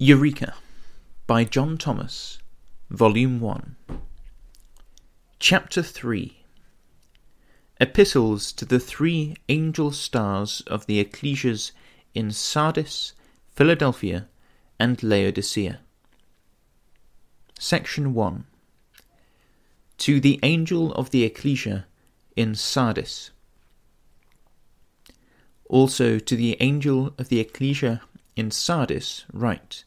Eureka by John Thomas, Volume 1. Chapter 3 Epistles to the Three Angel Stars of the Ecclesias in Sardis, Philadelphia, and Laodicea. Section 1 To the Angel of the Ecclesia in Sardis. Also to the Angel of the Ecclesia in Sardis write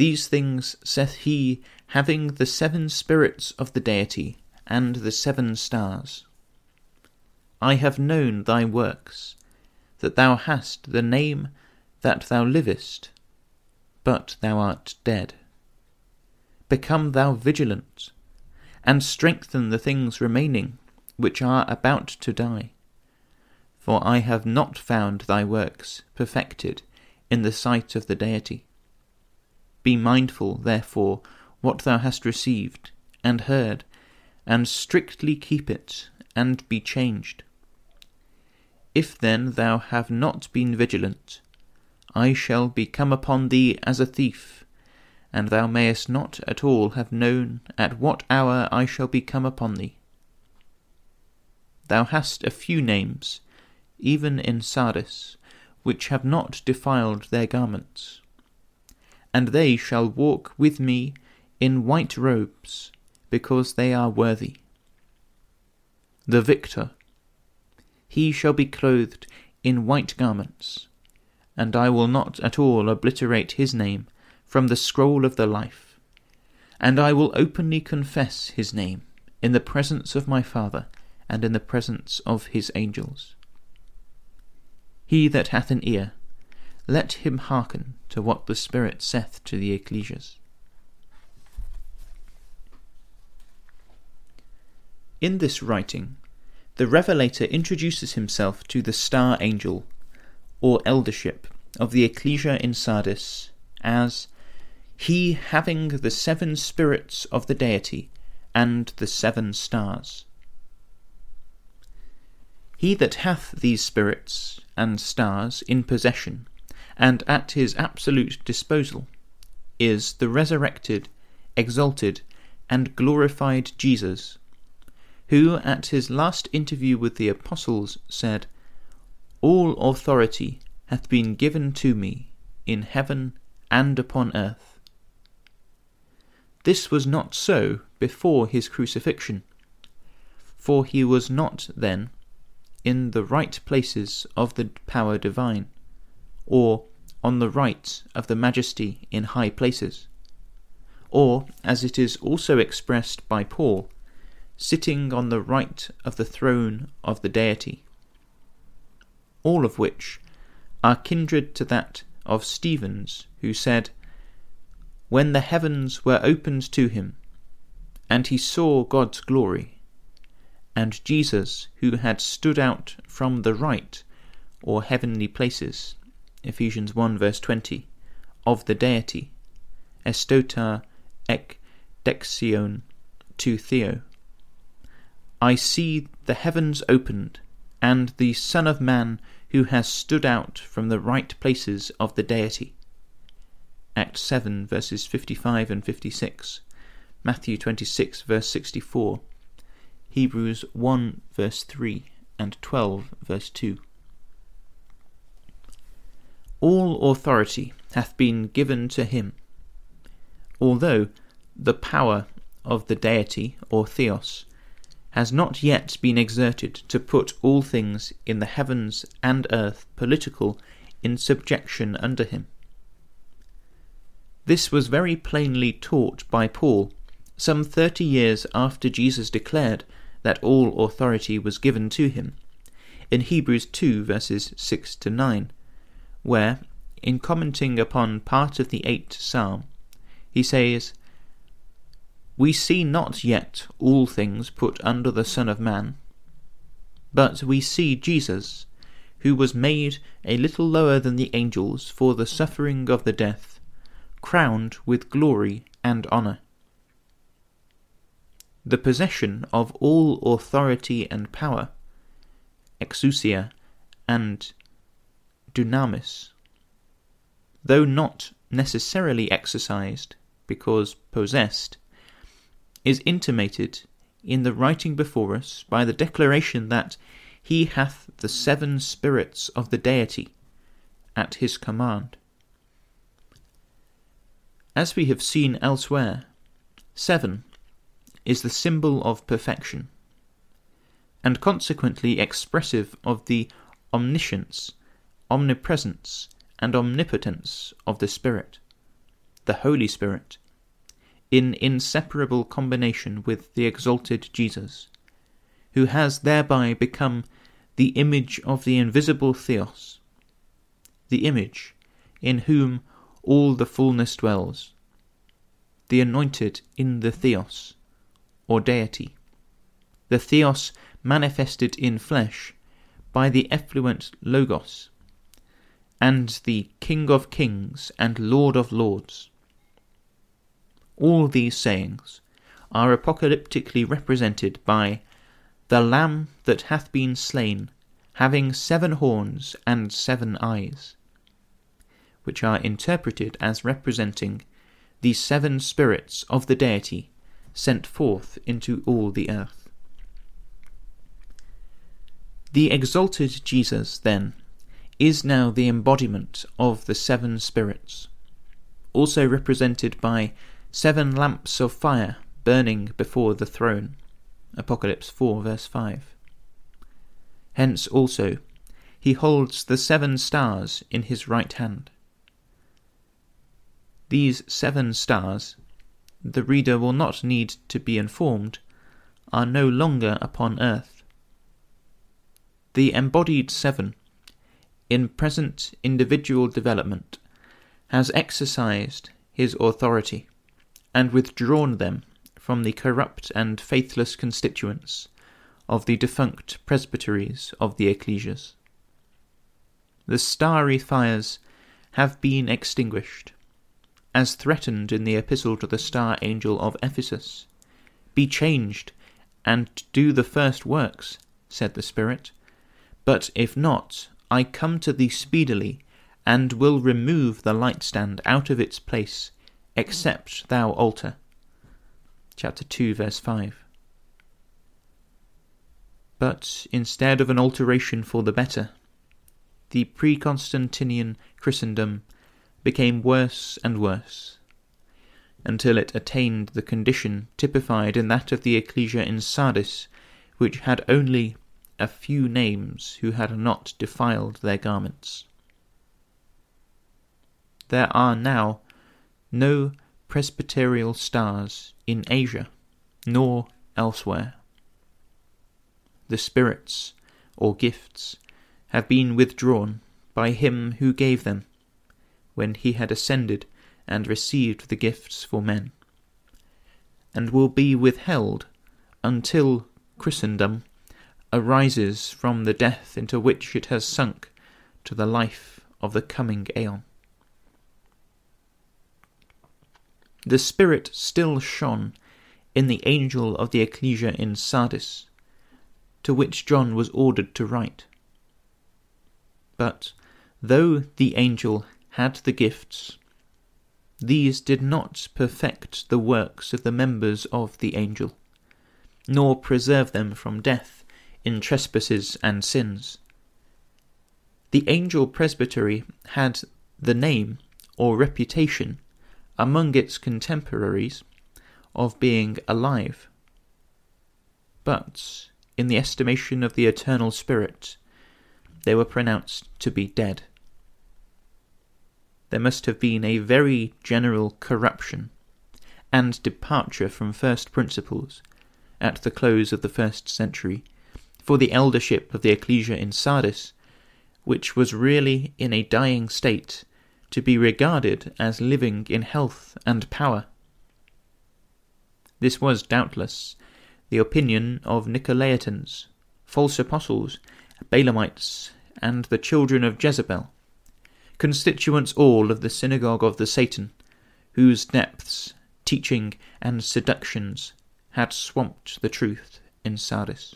these things saith he, having the seven spirits of the deity, and the seven stars. I have known thy works, that thou hast the name that thou livest, but thou art dead. Become thou vigilant, and strengthen the things remaining which are about to die. For I have not found thy works perfected in the sight of the deity. Be mindful, therefore, what thou hast received and heard, and strictly keep it, and be changed. If then thou have not been vigilant, I shall be come upon thee as a thief, and thou mayest not at all have known at what hour I shall be come upon thee. Thou hast a few names, even in Sardis, which have not defiled their garments and they shall walk with me in white robes, because they are worthy. The victor, he shall be clothed in white garments, and I will not at all obliterate his name from the scroll of the life, and I will openly confess his name in the presence of my Father and in the presence of his angels. He that hath an ear, let him hearken to what the Spirit saith to the ecclesias. In this writing, the Revelator introduces himself to the star angel, or eldership, of the ecclesia in Sardis as he having the seven spirits of the deity and the seven stars. He that hath these spirits and stars in possession and at his absolute disposal, is the resurrected, exalted, and glorified Jesus, who at his last interview with the apostles said, All authority hath been given to me in heaven and upon earth. This was not so before his crucifixion, for he was not then in the right places of the power divine, or on the right of the majesty in high places. Or, as it is also expressed by Paul, sitting on the right of the throne of the deity. All of which are kindred to that of Stephen's, who said, When the heavens were opened to him, and he saw God's glory, and Jesus, who had stood out from the right, or heavenly places, Ephesians 1 verse 20, of the deity, estota ek dexion to Theo. I see the heavens opened, and the Son of Man who has stood out from the right places of the deity. Acts 7 verses 55 and 56, Matthew 26 verse 64, Hebrews 1 verse 3 and 12 verse 2 all authority hath been given to him. Although the power of the deity, or theos, has not yet been exerted to put all things in the heavens and earth political in subjection under him. This was very plainly taught by Paul some thirty years after Jesus declared that all authority was given to him, in Hebrews 2 verses 6 to 9 where, in commenting upon part of the eighth psalm, he says, We see not yet all things put under the Son of Man, but we see Jesus, who was made a little lower than the angels for the suffering of the death, crowned with glory and honour. The possession of all authority and power, exousia, and dunamis, though not necessarily exercised, because possessed, is intimated in the writing before us by the declaration that he hath the seven spirits of the deity at his command. As we have seen elsewhere, seven is the symbol of perfection, and consequently expressive of the omniscience, omnipresence, and omnipotence of the Spirit, the Holy Spirit, in inseparable combination with the exalted Jesus, who has thereby become the image of the invisible Theos, the image in whom all the fullness dwells, the anointed in the Theos, or deity, the Theos manifested in flesh by the effluent Logos, and the King of kings and Lord of lords. All these sayings are apocalyptically represented by the Lamb that hath been slain, having seven horns and seven eyes, which are interpreted as representing the seven spirits of the deity sent forth into all the earth. The exalted Jesus, then, is now the embodiment of the seven spirits, also represented by seven lamps of fire burning before the throne. Apocalypse 4, verse 5. Hence also, he holds the seven stars in his right hand. These seven stars, the reader will not need to be informed, are no longer upon earth. The embodied seven, in present individual development, has exercised his authority and withdrawn them from the corrupt and faithless constituents of the defunct presbyteries of the ecclesias. The starry fires have been extinguished, as threatened in the epistle to the star angel of Ephesus. Be changed, and do the first works, said the Spirit. But if not, I come to thee speedily, and will remove the light stand out of its place, except thou alter chapter 2, verse 5. But instead of an alteration for the better, the pre Constantinian Christendom became worse and worse, until it attained the condition typified in that of the ecclesia in Sardis, which had only a few names who had not defiled their garments. There are now no presbyterial stars in Asia, nor elsewhere. The spirits, or gifts, have been withdrawn by him who gave them, when he had ascended and received the gifts for men, and will be withheld until Christendom arises from the death into which it has sunk to the life of the coming aeon. The Spirit still shone in the angel of the ecclesia in Sardis, to which John was ordered to write. But though the angel had the gifts, these did not perfect the works of the members of the angel, nor preserve them from death in trespasses and sins. The angel presbytery had the name or reputation among its contemporaries of being alive. But, in the estimation of the eternal Spirit, they were pronounced to be dead. There must have been a very general corruption and departure from first principles at the close of the first century for the eldership of the ecclesia in Sardis, which was really in a dying state to be regarded as living in health and power. This was doubtless the opinion of Nicolaitans, false apostles, Balaamites, and the children of Jezebel, constituents all of the synagogue of the Satan, whose depths, teaching, and seductions had swamped the truth in Sardis.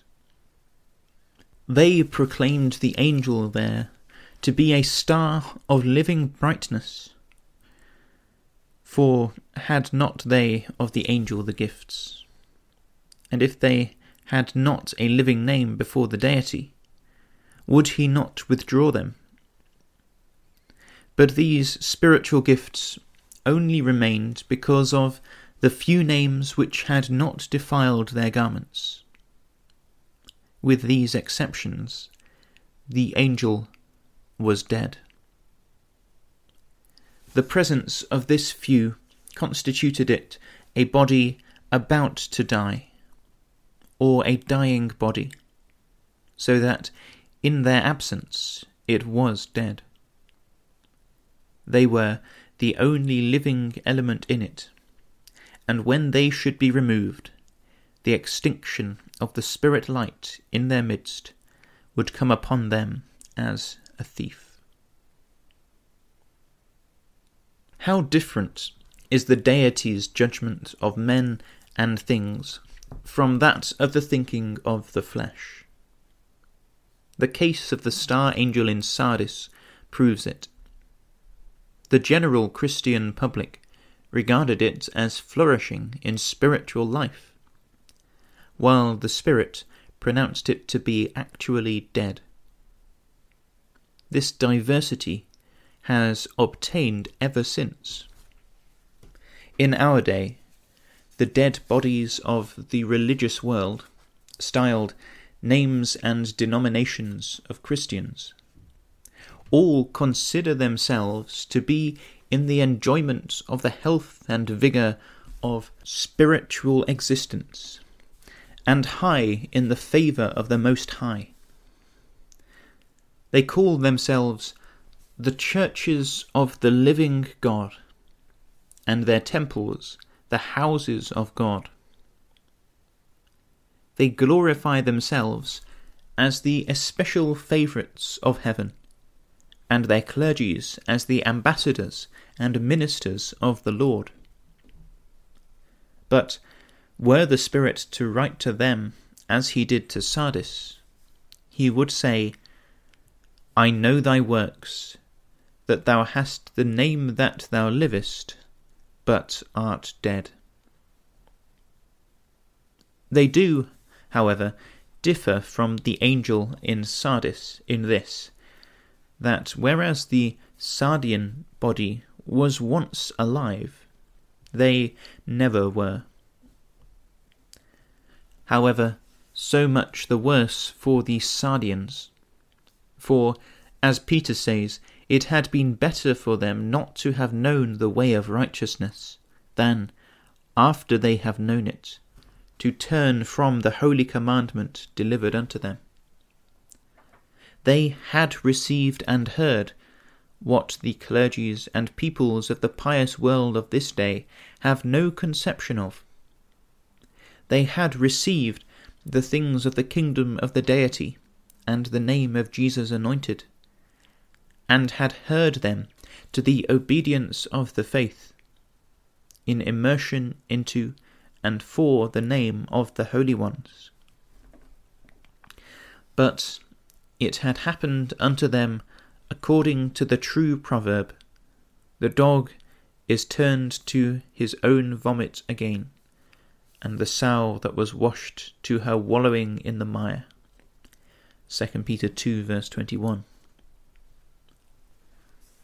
They proclaimed the angel there to be a star of living brightness, For had not they of the angel the gifts? And if they had not a living name before the deity, would he not withdraw them? But these spiritual gifts only remained because of the few names which had not defiled their garments. With these exceptions, the angel was dead. The presence of this few constituted it a body about to die, or a dying body, so that in their absence it was dead. They were the only living element in it, and when they should be removed, the extinction of the spirit light in their midst would come upon them as a thief. How different is the deity's judgment of men and things from that of the thinking of the flesh. The case of the star angel in Sardis proves it. The general Christian public regarded it as flourishing in spiritual life, while the Spirit pronounced it to be actually dead. This diversity has obtained ever since. In our day, the dead bodies of the religious world, styled names and denominations of Christians, all consider themselves to be in the enjoyment of the health and vigour of spiritual existence, and high in the favour of the Most High. They call themselves the churches of the living God, and their temples the houses of God. They glorify themselves as the especial favourites of heaven, and their clergies as the ambassadors and ministers of the Lord. But were the Spirit to write to them as he did to Sardis, he would say, I know thy works, that thou hast the name that thou livest, but art dead. They do, however, differ from the angel in Sardis in this, that whereas the Sardian body was once alive, they never were. However, so much the worse for the Sardians. For, as Peter says, it had been better for them not to have known the way of righteousness, than, after they have known it, to turn from the holy commandment delivered unto them. They had received and heard what the clergies and peoples of the pious world of this day have no conception of. They had received the things of the kingdom of the deity and the name of Jesus anointed, and had heard them to the obedience of the faith, in immersion into and for the name of the holy ones. But it had happened unto them according to the true proverb, the dog is turned to his own vomit again, and the sow that was washed to her wallowing in the mire. 2 Peter 2 verse 21.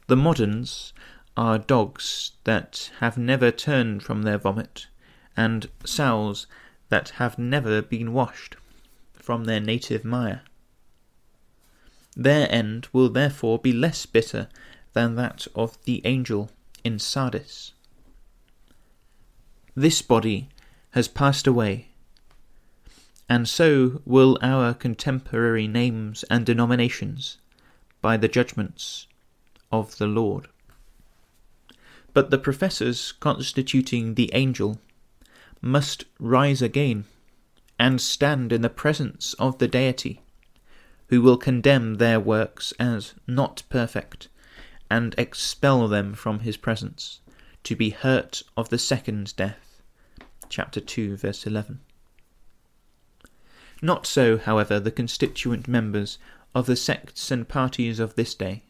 The moderns are dogs that have never turned from their vomit, and sows that have never been washed from their native mire. Their end will therefore be less bitter than that of the angel in Sardis. This body has passed away, and so will our contemporary names and denominations by the judgments of the Lord. But the professors constituting the angel must rise again and stand in the presence of the deity who will condemn their works as not perfect, and expel them from his presence, to be hurt of the second death. Chapter 2, verse 11. Not so, however, the constituent members of the sects and parties of this day.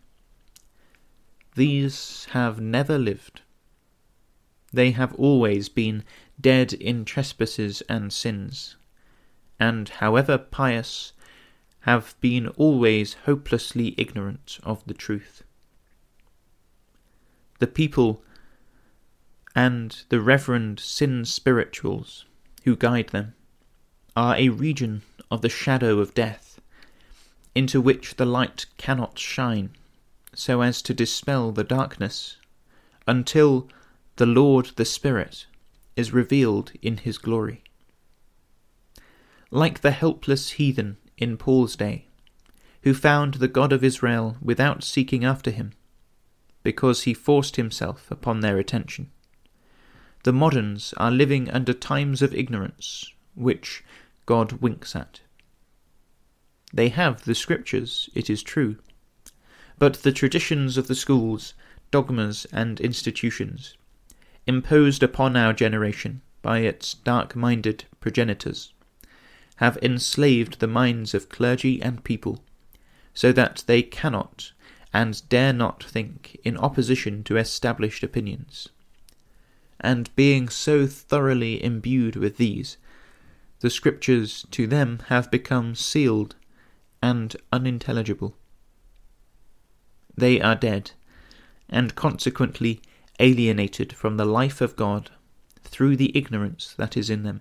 These have never lived. they have always been dead in trespasses and sins, and, however pious, have been always hopelessly ignorant of the truth. The people and the reverend sin spirituals who guide them are a region of the shadow of death, into which the light cannot shine, so as to dispel the darkness, until the Lord the Spirit is revealed in his glory. Like the helpless heathen in Paul's day, who found the God of Israel without seeking after him, because he forced himself upon their attention. The moderns are living under times of ignorance, which God winks at. They have the scriptures, it is true, but the traditions of the schools, dogmas, and institutions, imposed upon our generation by its dark minded progenitors, have enslaved the minds of clergy and people, so that they cannot and dare not think in opposition to established opinions. And being so thoroughly imbued with these, the Scriptures to them have become sealed and unintelligible. They are dead, and consequently alienated from the life of God through the ignorance that is in them.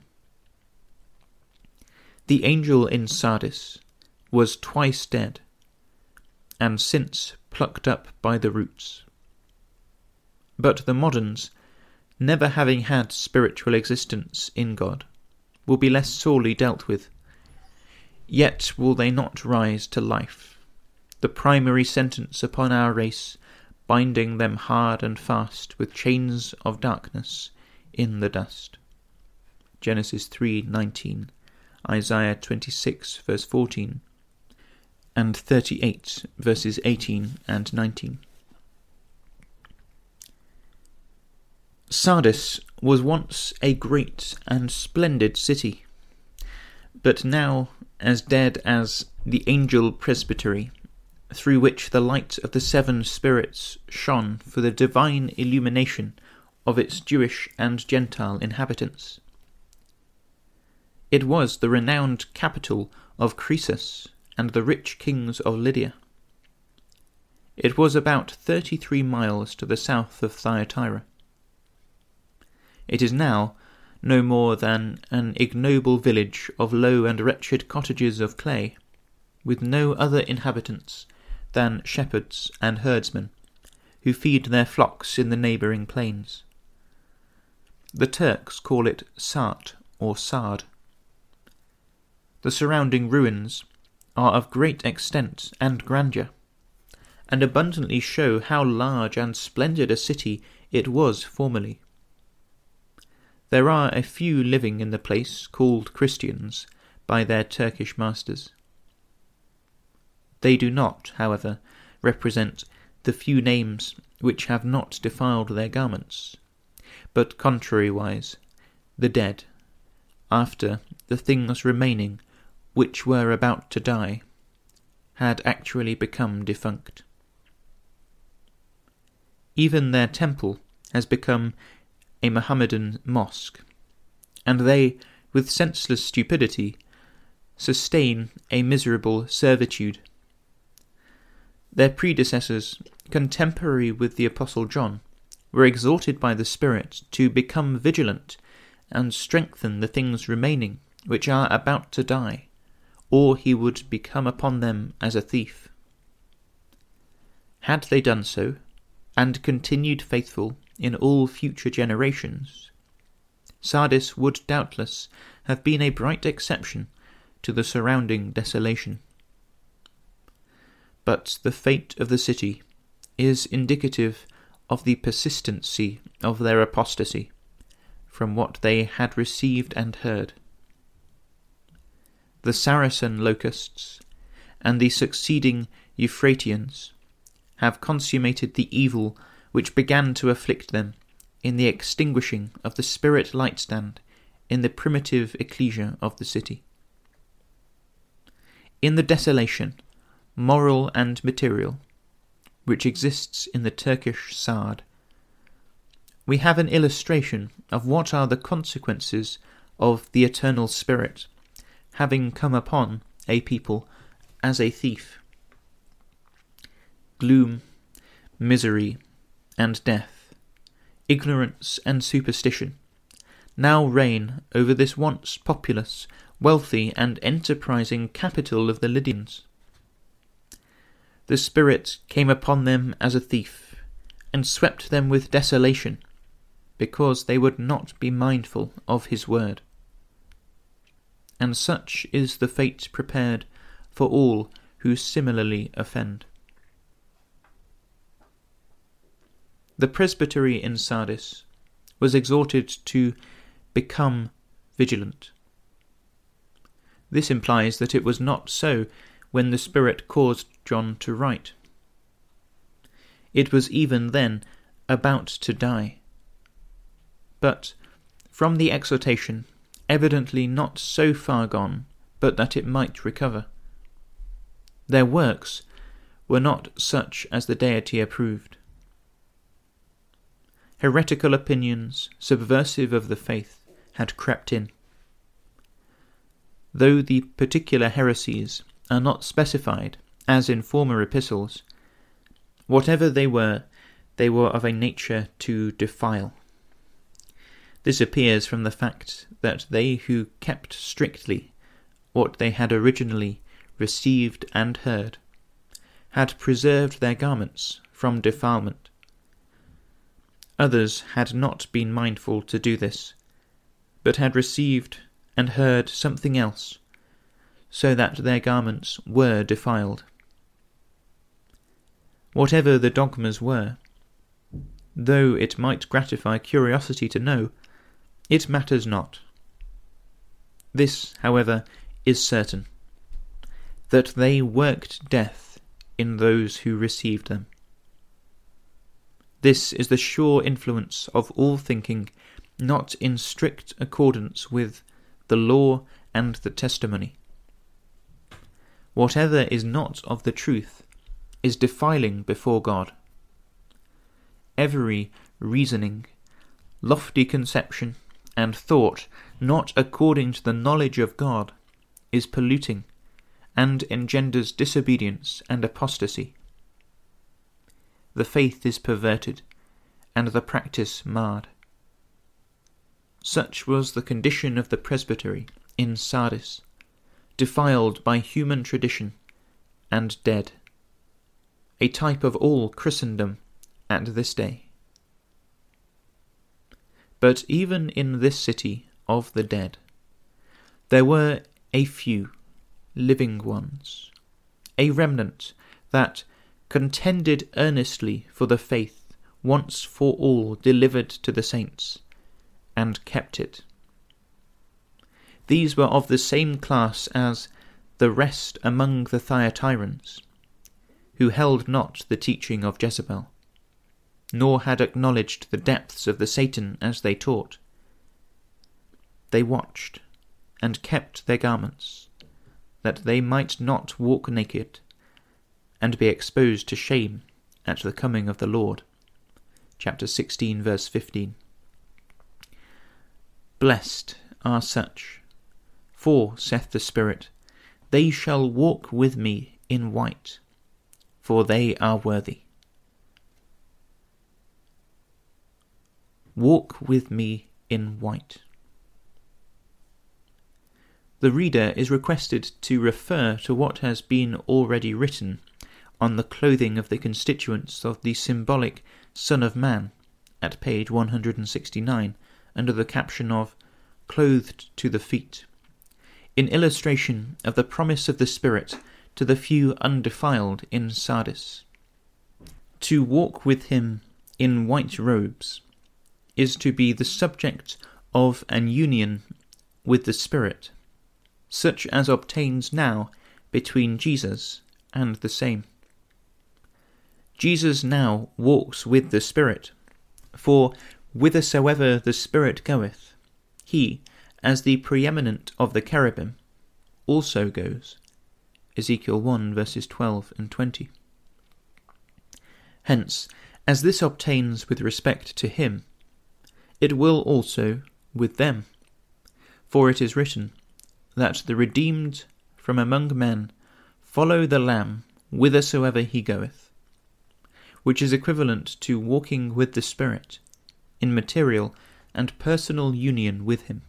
The angel in Sardis was twice dead, and since plucked up by the roots. But the moderns, never having had spiritual existence in God, will be less sorely dealt with. Yet will they not rise to life, the primary sentence upon our race, binding them hard and fast with chains of darkness in the dust. Genesis 3:19 Isaiah 26, verse 14, and 38, verses 18 and 19. Sardis was once a great and splendid city, but now as dead as the angel presbytery, through which the light of the seven spirits shone for the divine illumination of its Jewish and Gentile inhabitants. It was the renowned capital of Croesus and the rich kings of Lydia. It was about thirty three miles to the south of Thyatira. It is now no more than an ignoble village of low and wretched cottages of clay, with no other inhabitants than shepherds and herdsmen, who feed their flocks in the neighbouring plains. The Turks call it Sart or Sard. The surrounding ruins are of great extent and grandeur, and abundantly show how large and splendid a city it was formerly. There are a few living in the place called Christians by their Turkish masters. They do not, however, represent the few names which have not defiled their garments, but contrariwise, the dead, after the things remaining which were about to die, had actually become defunct. Even their temple has become a Mohammedan mosque, and they, with senseless stupidity, sustain a miserable servitude. Their predecessors, contemporary with the Apostle John, were exhorted by the Spirit to become vigilant and strengthen the things remaining which are about to die, or he would become upon them as a thief. Had they done so, and continued faithful in all future generations, Sardis would doubtless have been a bright exception to the surrounding desolation. But the fate of the city is indicative of the persistency of their apostasy from what they had received and heard the Saracen locusts, and the succeeding Euphratians have consummated the evil which began to afflict them in the extinguishing of the spirit light stand in the primitive ecclesia of the city. In the desolation, moral and material, which exists in the Turkish Sard, we have an illustration of what are the consequences of the eternal Spirit having come upon a people as a thief. Gloom, misery, and death, ignorance and superstition, now reign over this once populous, wealthy, and enterprising capital of the Lydians. The Spirit came upon them as a thief, and swept them with desolation, because they would not be mindful of his word. And such is the fate prepared for all who similarly offend. The presbytery in Sardis was exhorted to become vigilant. This implies that it was not so when the Spirit caused John to write. It was even then about to die. But from the exhortation, evidently not so far gone but that it might recover. Their works were not such as the deity approved. Heretical opinions, subversive of the faith, had crept in. Though the particular heresies are not specified, as in former epistles, whatever they were, they were of a nature to defile. This appears from the fact that they who kept strictly what they had originally received and heard had preserved their garments from defilement. Others had not been mindful to do this, but had received and heard something else, so that their garments were defiled. Whatever the dogmas were, though it might gratify curiosity to know, it matters not. This, however, is certain that they worked death in those who received them. This is the sure influence of all thinking not in strict accordance with the law and the testimony. Whatever is not of the truth is defiling before God. Every reasoning, lofty conception, and thought not according to the knowledge of God is polluting and engenders disobedience and apostasy. The faith is perverted and the practice marred. Such was the condition of the presbytery in Sardis, defiled by human tradition and dead, a type of all Christendom at this day. But even in this city of the dead, there were a few living ones, a remnant that contended earnestly for the faith once for all delivered to the saints, and kept it. These were of the same class as the rest among the Thyatirans, who held not the teaching of Jezebel, nor had acknowledged the depths of the Satan as they taught. They watched and kept their garments, that they might not walk naked and be exposed to shame at the coming of the Lord. Chapter 16, verse 15. Blessed are such, for, saith the Spirit, they shall walk with me in white, for they are worthy. Walk with me in white. The reader is requested to refer to what has been already written on the clothing of the constituents of the symbolic Son of Man at page 169 under the caption of Clothed to the Feet, in illustration of the promise of the Spirit to the few undefiled in Sardis. To walk with him in white robes is to be the subject of an union with the Spirit such as obtains now between Jesus and the same. Jesus now walks with the Spirit, for whithersoever the Spirit goeth, he, as the preeminent of the cherubim, also goes. Ezekiel 1 verses 12 and 20. Hence, as this obtains with respect to him, it will also with them. For it is written, that the redeemed from among men follow the Lamb whithersoever he goeth, which is equivalent to walking with the Spirit in material and personal union with him.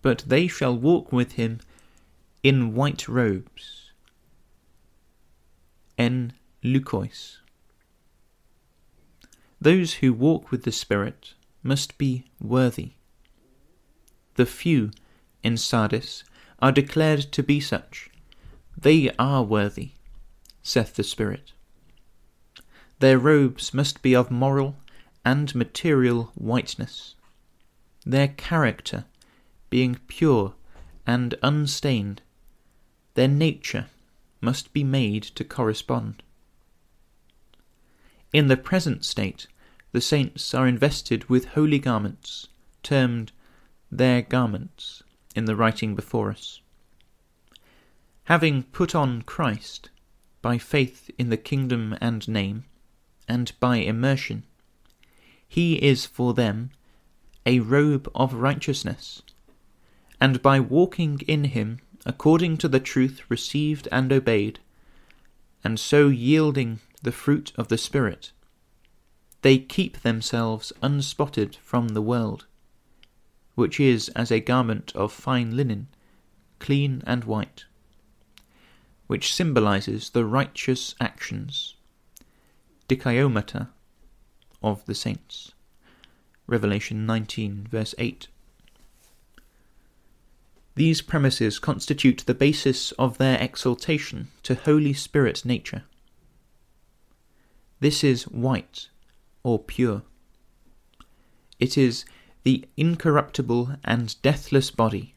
But they shall walk with him in white robes. En leukois. Those who walk with the Spirit must be worthy. The few in Sardis are declared to be such. They are worthy, saith the Spirit. Their robes must be of moral and material whiteness, their character being pure and unstained, their nature must be made to correspond. In the present state, the saints are invested with holy garments, termed their garments in the writing before us. Having put on Christ, by faith in the kingdom and name, and by immersion, he is for them a robe of righteousness, and by walking in him according to the truth received and obeyed, and so yielding the fruit of the Spirit, they keep themselves unspotted from the world, which is as a garment of fine linen, clean and white, which symbolizes the righteous actions, dikaiomata, of the saints. Revelation 19, verse 8. These premises constitute the basis of their exaltation to Holy Spirit nature. This is white, or pure. It is the incorruptible and deathless body,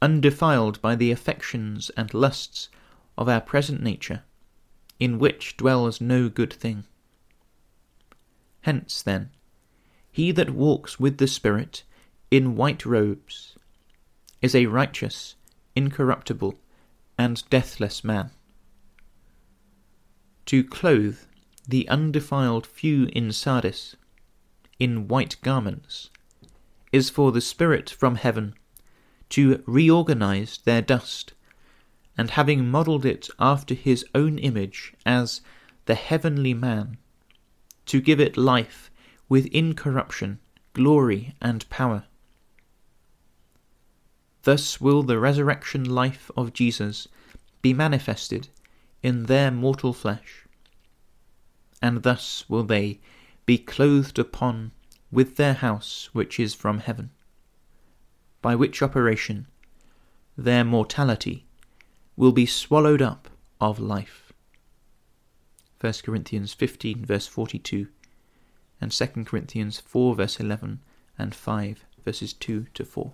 undefiled by the affections and lusts of our present nature, in which dwells no good thing. Hence, then, he that walks with the Spirit in white robes is a righteous, incorruptible, and deathless man. To clothe the undefiled few in Sardis in white garments is for the Spirit from heaven to reorganize their dust, and having modelled it after his own image as the heavenly man, to give it life with incorruption, glory, and power. Thus will the resurrection life of Jesus be manifested in their mortal flesh, and thus will they be clothed upon with their house which is from heaven, by which operation their mortality will be swallowed up of life. 1 Corinthians 15 verse 42 and 2 Corinthians 4 verse 11 and 5 verses 2 to 4.